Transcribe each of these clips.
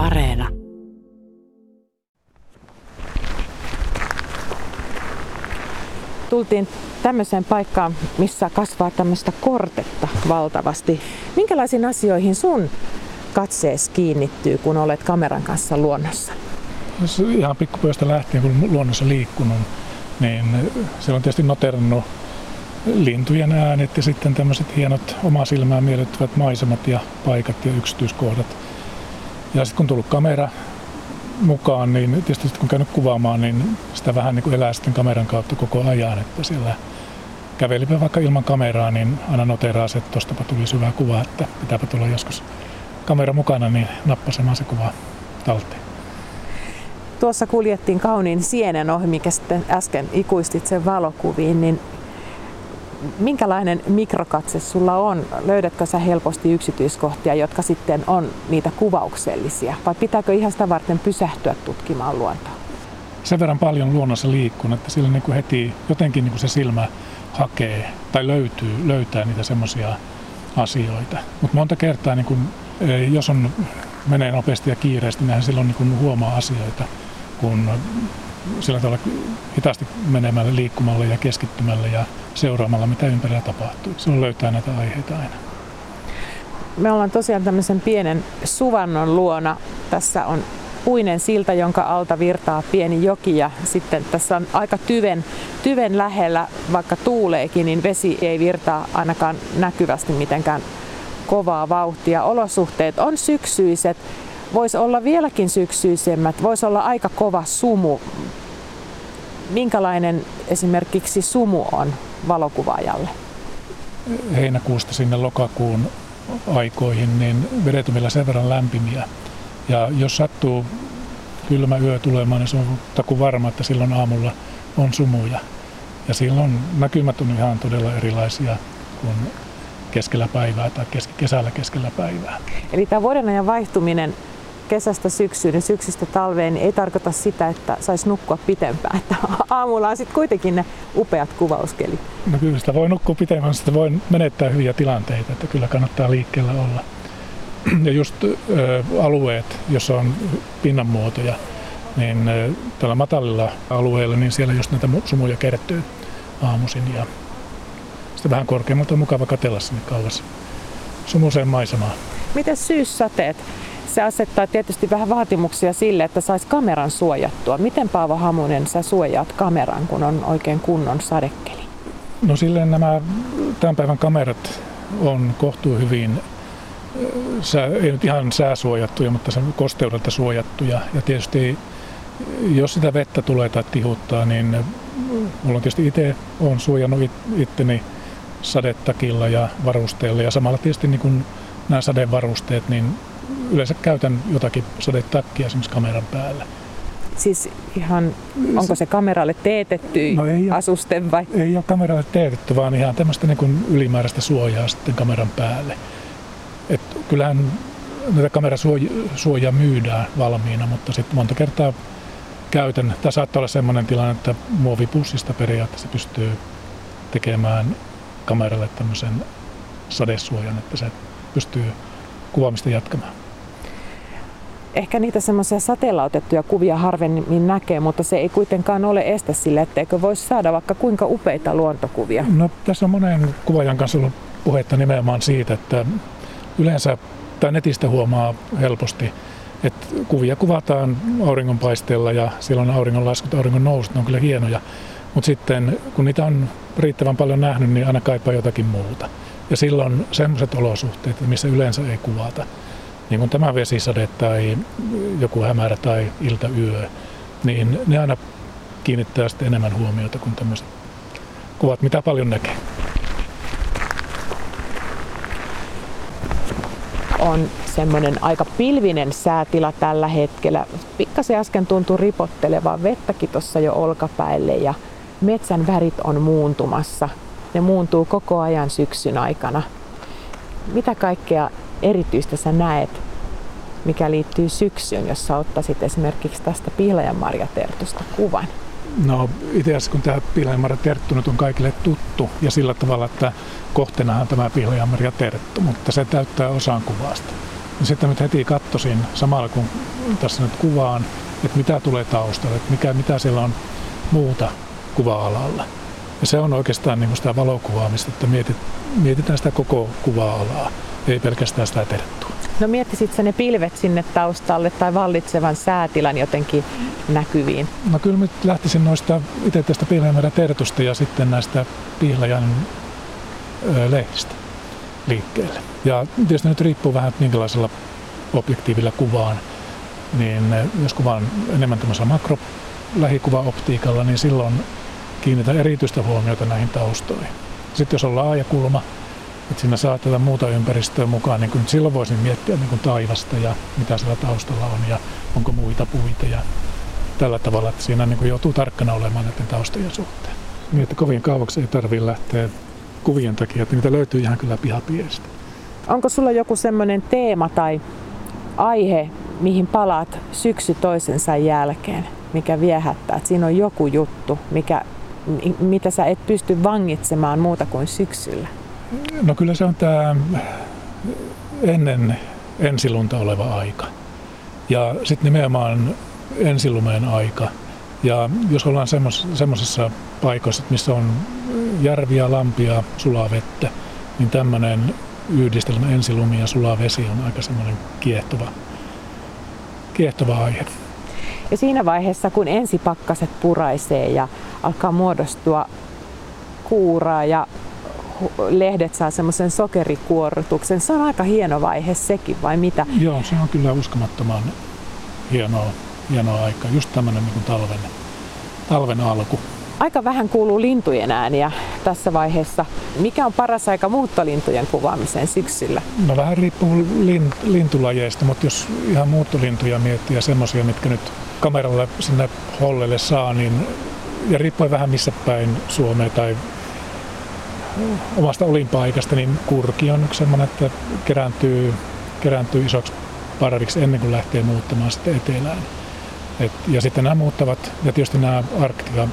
Areena. Tultiin tämmöiseen paikkaan, missä kasvaa tämmöistä kortetta valtavasti. Minkälaisiin asioihin sun katsees kiinnittyy, kun olet kameran kanssa luonnossa? Ihan pikkupojasta lähtien, kun luonnossa liikkunut, niin siellä on tietysti noterannut lintujen äänet ja sitten tämmöiset hienot omaa silmään miellyttävät maisemat ja paikat ja yksityiskohdat. Ja sitten kun tullut kamera mukaan, niin tietysti kun käynyt kuvaamaan, niin sitä vähän niin kuin elää sitten kameran kautta koko ajan, että siellä kävelipä vaikka ilman kameraa, niin aina noteraa se, että tostapa tuli syvä kuva, että pitääpä tulla joskus kamera mukana, niin nappasemaan se kuva talteen. Tuossa kuljettiin kauniin sienen ohi, mikä sitten äsken ikuistit sen valokuviin, niin minkälainen mikrokatse sulla on? Löydätkö sä helposti yksityiskohtia, jotka sitten on niitä kuvauksellisia? Vai pitääkö ihan sitä varten pysähtyä tutkimaan luontoa? Sen verran paljon luonnossa liikkun, että sillä niin heti jotenkin niin se silmä hakee tai löytyy, löytää niitä semmoisia asioita. Mutta monta kertaa, niin kun, jos on, menee nopeasti ja kiireesti, niin silloin niin huomaa asioita, kun sillä tavalla hitaasti menemällä, liikkumalla ja keskittymällä ja seuraamalla, mitä ympärillä tapahtuu. Silloin löytää näitä aiheita aina. Me ollaan tosiaan tämmöisen pienen suvannon luona. Tässä on puinen silta, jonka alta virtaa pieni joki ja sitten tässä on aika tyven, tyven lähellä, vaikka tuuleekin, niin vesi ei virtaa ainakaan näkyvästi mitenkään kovaa vauhtia. Olosuhteet on syksyiset, voisi olla vieläkin syksyisemmät, voisi olla aika kova sumu. Minkälainen esimerkiksi sumu on valokuvaajalle? Heinäkuusta sinne lokakuun aikoihin, niin vedet on vielä sen verran lämpimiä. Ja jos sattuu kylmä yö tulemaan, niin se on taku varma, että silloin aamulla on sumuja. Ja silloin näkymät on ihan todella erilaisia kuin keskellä päivää tai kesällä keskellä päivää. Eli tämä vuoden ajan vaihtuminen kesästä syksyyn ja syksystä talveen niin ei tarkoita sitä, että saisi nukkua pitempään. Että aamulla on sitten kuitenkin ne upeat kuvauskelit. No kyllä sitä voi nukkua pitempään, sitä voi menettää hyviä tilanteita, että kyllä kannattaa liikkeellä olla. Ja just ö, alueet, jossa on pinnanmuotoja, niin ö, tällä matalilla alueilla, niin siellä just näitä sumuja kertyy aamuisin ja sitten vähän korkeammalta on mukava katella sinne kauas sumuseen maisemaan. Miten syyssateet? Se asettaa tietysti vähän vaatimuksia sille, että saisi kameran suojattua. Miten Paavo Hamunen sä suojaat kameran, kun on oikein kunnon sadekeli? No silleen nämä tämän päivän kamerat on kohtuu hyvin, sää, ei nyt ihan sääsuojattuja, mutta se kosteudelta suojattuja. Ja tietysti jos sitä vettä tulee tai tihuttaa, niin mulla on tietysti itse on suojannut itteni sadetakilla ja varusteella ja samalla tietysti niin kuin nämä sadevarusteet, niin yleensä käytän jotakin sadetakkia esimerkiksi kameran päällä. Siis ihan, onko se kameralle teetetty no ei asuste vai? Ei ole kameralle teetetty, vaan ihan tämmöistä niin kuin ylimääräistä suojaa sitten kameran päälle. Et kyllähän näitä kamerasuojaa myydään valmiina, mutta sitten monta kertaa käytän. Tämä saattaa olla sellainen tilanne, että muovipussista periaatteessa pystyy tekemään kameralle tämmöisen sadesuojan, että se pystyy kuvaamista jatkamaan. Ehkä niitä semmoisia sateella otettuja kuvia harvemmin näkee, mutta se ei kuitenkaan ole estä sille, etteikö voisi saada vaikka kuinka upeita luontokuvia. No tässä on monen kuvaajan kanssa ollut puhetta nimenomaan siitä, että yleensä tai netistä huomaa helposti, että kuvia kuvataan auringonpaisteella ja silloin auringonlaskut, auringon nousut, ne on kyllä hienoja. Mutta sitten kun niitä on riittävän paljon nähnyt, niin aina kaipaa jotakin muuta. Ja silloin sellaiset olosuhteet, missä yleensä ei kuvata, niin kuin tämä vesisade tai joku hämärä tai iltayö, niin ne aina kiinnittää sitten enemmän huomiota kuin tämmöiset kuvat, mitä paljon näkee. on semmoinen aika pilvinen säätila tällä hetkellä. Pikkasen äsken tuntui ripottelevaa vettäkin tuossa jo olkapäille ja metsän värit on muuntumassa. Ne muuntuu koko ajan syksyn aikana. Mitä kaikkea erityistä sä näet, mikä liittyy syksyyn, jos sä ottaisit esimerkiksi tästä pihlajanmarjatertusta kuvan? No itse asiassa kun tämä pihlajanmarjaterttu nyt on kaikille tuttu ja sillä tavalla, että kohteenahan tämä pihlajanmarjaterttu, mutta se täyttää osan kuvasta. niin sitten nyt heti katsoisin samalla kun tässä nyt kuvaan, että mitä tulee taustalle, että mikä, mitä siellä on muuta kuva-alalla. Ja se on oikeastaan niin sitä valokuvaamista, että mietit, mietitään sitä koko kuva-alaa, ei pelkästään sitä terttua. No miettisit ne pilvet sinne taustalle tai vallitsevan säätilan jotenkin näkyviin? No kyllä nyt lähtisin noista itse tästä Pihlajamäärä tertusta ja sitten näistä Pihlajan ö, lehdistä liikkeelle. Ja tietysti nyt riippuu vähän, että minkälaisella objektiivilla kuvaan. Niin jos kuvaan enemmän tämmöisellä makro lähikuvaoptiikalla, niin silloin kiinnitän erityistä huomiota näihin taustoihin. Sitten jos on laaja kulma, että siinä saa tätä muuta ympäristöä mukaan, niin silloin voisin miettiä niin kuin taivasta ja mitä siellä taustalla on ja onko muita puita ja tällä tavalla, että siinä niin kuin joutuu tarkkana olemaan näiden taustojen suhteen. Niin, että kovin kauaksi ei tarvitse lähteä kuvien takia, että niitä löytyy ihan kyllä pihapiestä. Onko sulla joku semmoinen teema tai aihe, mihin palaat syksy toisensa jälkeen, mikä viehättää, että siinä on joku juttu, mikä, mitä sä et pysty vangitsemaan muuta kuin syksyllä? No kyllä se on tämä ennen ensilunta oleva aika. Ja sitten nimenomaan ensilumeen aika. Ja jos ollaan semmoisessa paikoissa, missä on järviä, lampia, sulaa vettä, niin tämmöinen yhdistelmä ensilumi ja sulaa vesi on aika semmoinen kiehtova, kiehtova aihe. Ja siinä vaiheessa, kun ensipakkaset puraisee ja alkaa muodostua kuuraa ja lehdet saa semmoisen sokerikuorrutuksen, se on aika hieno vaihe sekin, vai mitä? Joo, se on kyllä uskomattoman hienoa, hienoa aika. Just tämmöinen niin talven, talven alku. Aika vähän kuuluu lintujen ääniä tässä vaiheessa. Mikä on paras aika muuttolintujen kuvaamiseen syksyllä? No vähän riippuu lin, lintulajeista, mutta jos ihan muuttolintuja miettii ja semmoisia, mitkä nyt kameralla sinne hollelle saa, niin ja riippuen vähän missä päin Suomea tai omasta olinpaikasta, niin kurki on yksi sellainen, että kerääntyy, kerääntyy isoksi parviksi ennen kuin lähtee muuttamaan sitten etelään. Et, ja sitten nämä muuttavat, ja tietysti nämä Arktika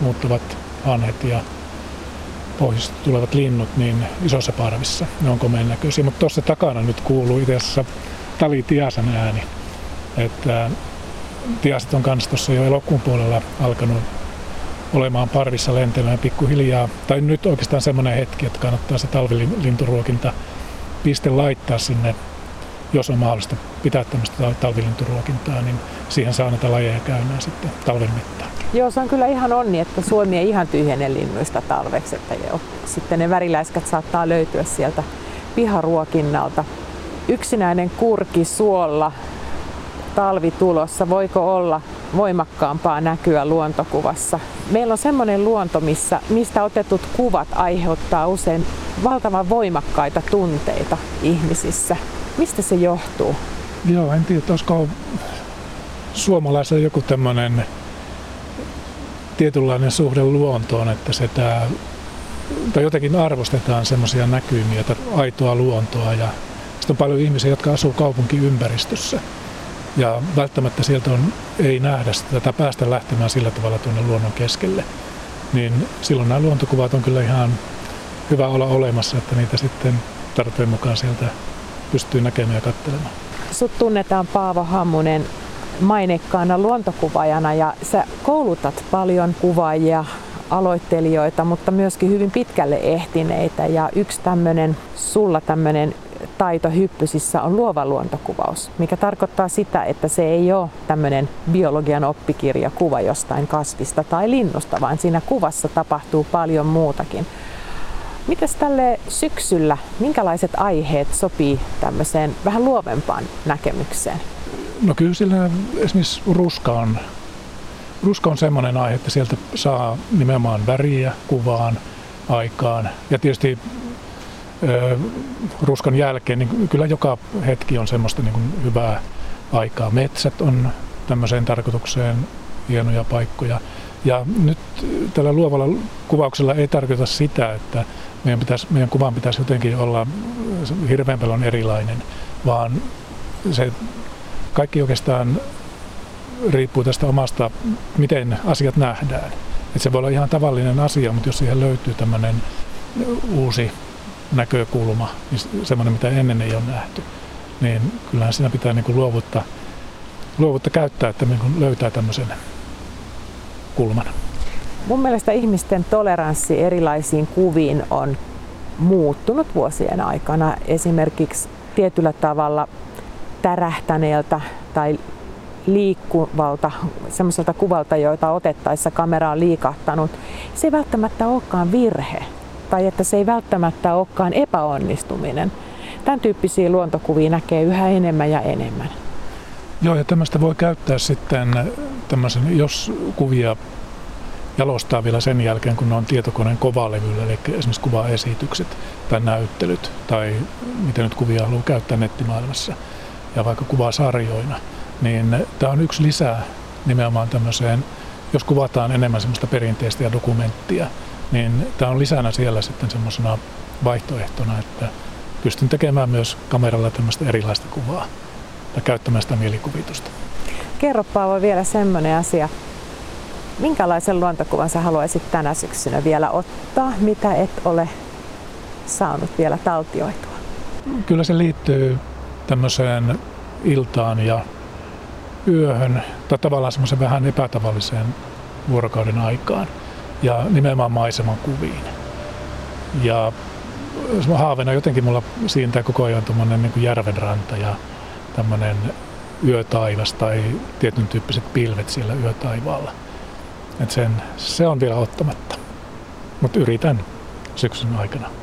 muuttuvat hanhet ja pohjoisesta tulevat linnut niin isossa parvissa. Ne on komeen näköisiä, mutta tuossa takana nyt kuuluu itse asiassa Tali Tiasan ääni. Että Tiaset on kanssa tuossa jo elokuun puolella alkanut olemaan parvissa lentelemään pikkuhiljaa. Tai nyt oikeastaan semmoinen hetki, että kannattaa se talvilinturuokinta piste laittaa sinne, jos on mahdollista pitää tämmöistä talvilinturuokintaa, niin siihen saa näitä lajeja käymään sitten talven mittaan. Joo, se on kyllä ihan onni, että Suomi ei ihan tyhjene linnuista talveksi, että jo, sitten ne väriläiskät saattaa löytyä sieltä piharuokinnalta. Yksinäinen kurki suolla talvi tulossa, voiko olla voimakkaampaa näkyä luontokuvassa? Meillä on semmoinen luonto, missä, mistä otetut kuvat aiheuttaa usein valtavan voimakkaita tunteita ihmisissä. Mistä se johtuu? Joo, en tiedä, olisiko suomalaisella joku tämmöinen tietynlainen suhde luontoon, että se tää, tai jotenkin arvostetaan semmoisia näkymiä, aitoa luontoa ja sitten on paljon ihmisiä, jotka asuu kaupunkiympäristössä ja välttämättä sieltä on, ei nähdä sitä tai päästä lähtemään sillä tavalla tuonne luonnon keskelle. Niin silloin nämä luontokuvat on kyllä ihan hyvä olla olemassa, että niitä sitten tarpeen mukaan sieltä pystyy näkemään ja katselemaan. Sut tunnetaan Paavo Hammunen mainekkaana luontokuvaajana ja sä koulutat paljon kuvaajia, aloittelijoita, mutta myöskin hyvin pitkälle ehtineitä. Ja yksi tämmöinen, sulla tämmöinen taito hyppysissä on luova luontokuvaus, mikä tarkoittaa sitä, että se ei ole tämmöinen biologian oppikirja kuva jostain kasvista tai linnusta, vaan siinä kuvassa tapahtuu paljon muutakin. Mitäs tälle syksyllä, minkälaiset aiheet sopii tämmöiseen vähän luovempaan näkemykseen? No kyllä sillä esimerkiksi ruska on, ruska on semmoinen aihe, että sieltä saa nimenomaan väriä kuvaan aikaan. Ja tietysti ruskan jälkeen, niin kyllä joka hetki on semmoista niin kuin hyvää aikaa. Metsät on tämmöiseen tarkoitukseen hienoja paikkoja. Ja nyt tällä luovalla kuvauksella ei tarkoita sitä, että meidän, pitäisi, meidän kuvan pitäisi jotenkin olla hirveän paljon erilainen, vaan se kaikki oikeastaan riippuu tästä omasta, miten asiat nähdään. Et se voi olla ihan tavallinen asia, mutta jos siihen löytyy tämmöinen uusi näkökulma, niin semmoinen, mitä ennen ei ole nähty, niin kyllähän siinä pitää niin kuin luovuutta, luovuutta käyttää, että niin kuin löytää tämmöisen kulman. Mun mielestä ihmisten toleranssi erilaisiin kuviin on muuttunut vuosien aikana. Esimerkiksi tietyllä tavalla tärähtäneeltä tai liikkuvalta, semmoiselta kuvalta, joita otettaessa kamera on liikahtanut, se ei välttämättä olekaan virhe tai että se ei välttämättä olekaan epäonnistuminen. Tämän tyyppisiä luontokuvia näkee yhä enemmän ja enemmän. Joo, ja tämmöistä voi käyttää sitten tämmöisen, jos kuvia jalostaa vielä sen jälkeen, kun ne on tietokoneen kovalevyllä, eli esimerkiksi kuvaesitykset tai näyttelyt, tai miten nyt kuvia haluaa käyttää nettimaailmassa, ja vaikka kuvaa sarjoina, niin tämä on yksi lisää nimenomaan tämmöiseen, jos kuvataan enemmän semmoista perinteistä ja dokumenttia, niin tämä on lisänä siellä sitten semmoisena vaihtoehtona, että pystyn tekemään myös kameralla tämmöistä erilaista kuvaa tai käyttämään sitä mielikuvitusta. Kerro Paavo vielä semmoinen asia. Minkälaisen luontokuvan sä haluaisit tänä syksynä vielä ottaa, mitä et ole saanut vielä taltioitua? Kyllä se liittyy tämmöiseen iltaan ja yöhön, tai tavallaan semmoisen vähän epätavalliseen vuorokauden aikaan ja nimenomaan maiseman kuviin. Ja haaveena jotenkin mulla siintää koko ajan tuommoinen niin järvenranta ja tämmöinen yötaivas tai tietyn tyyppiset pilvet siellä yötaivaalla. Et sen, se on vielä ottamatta, mutta yritän syksyn aikana.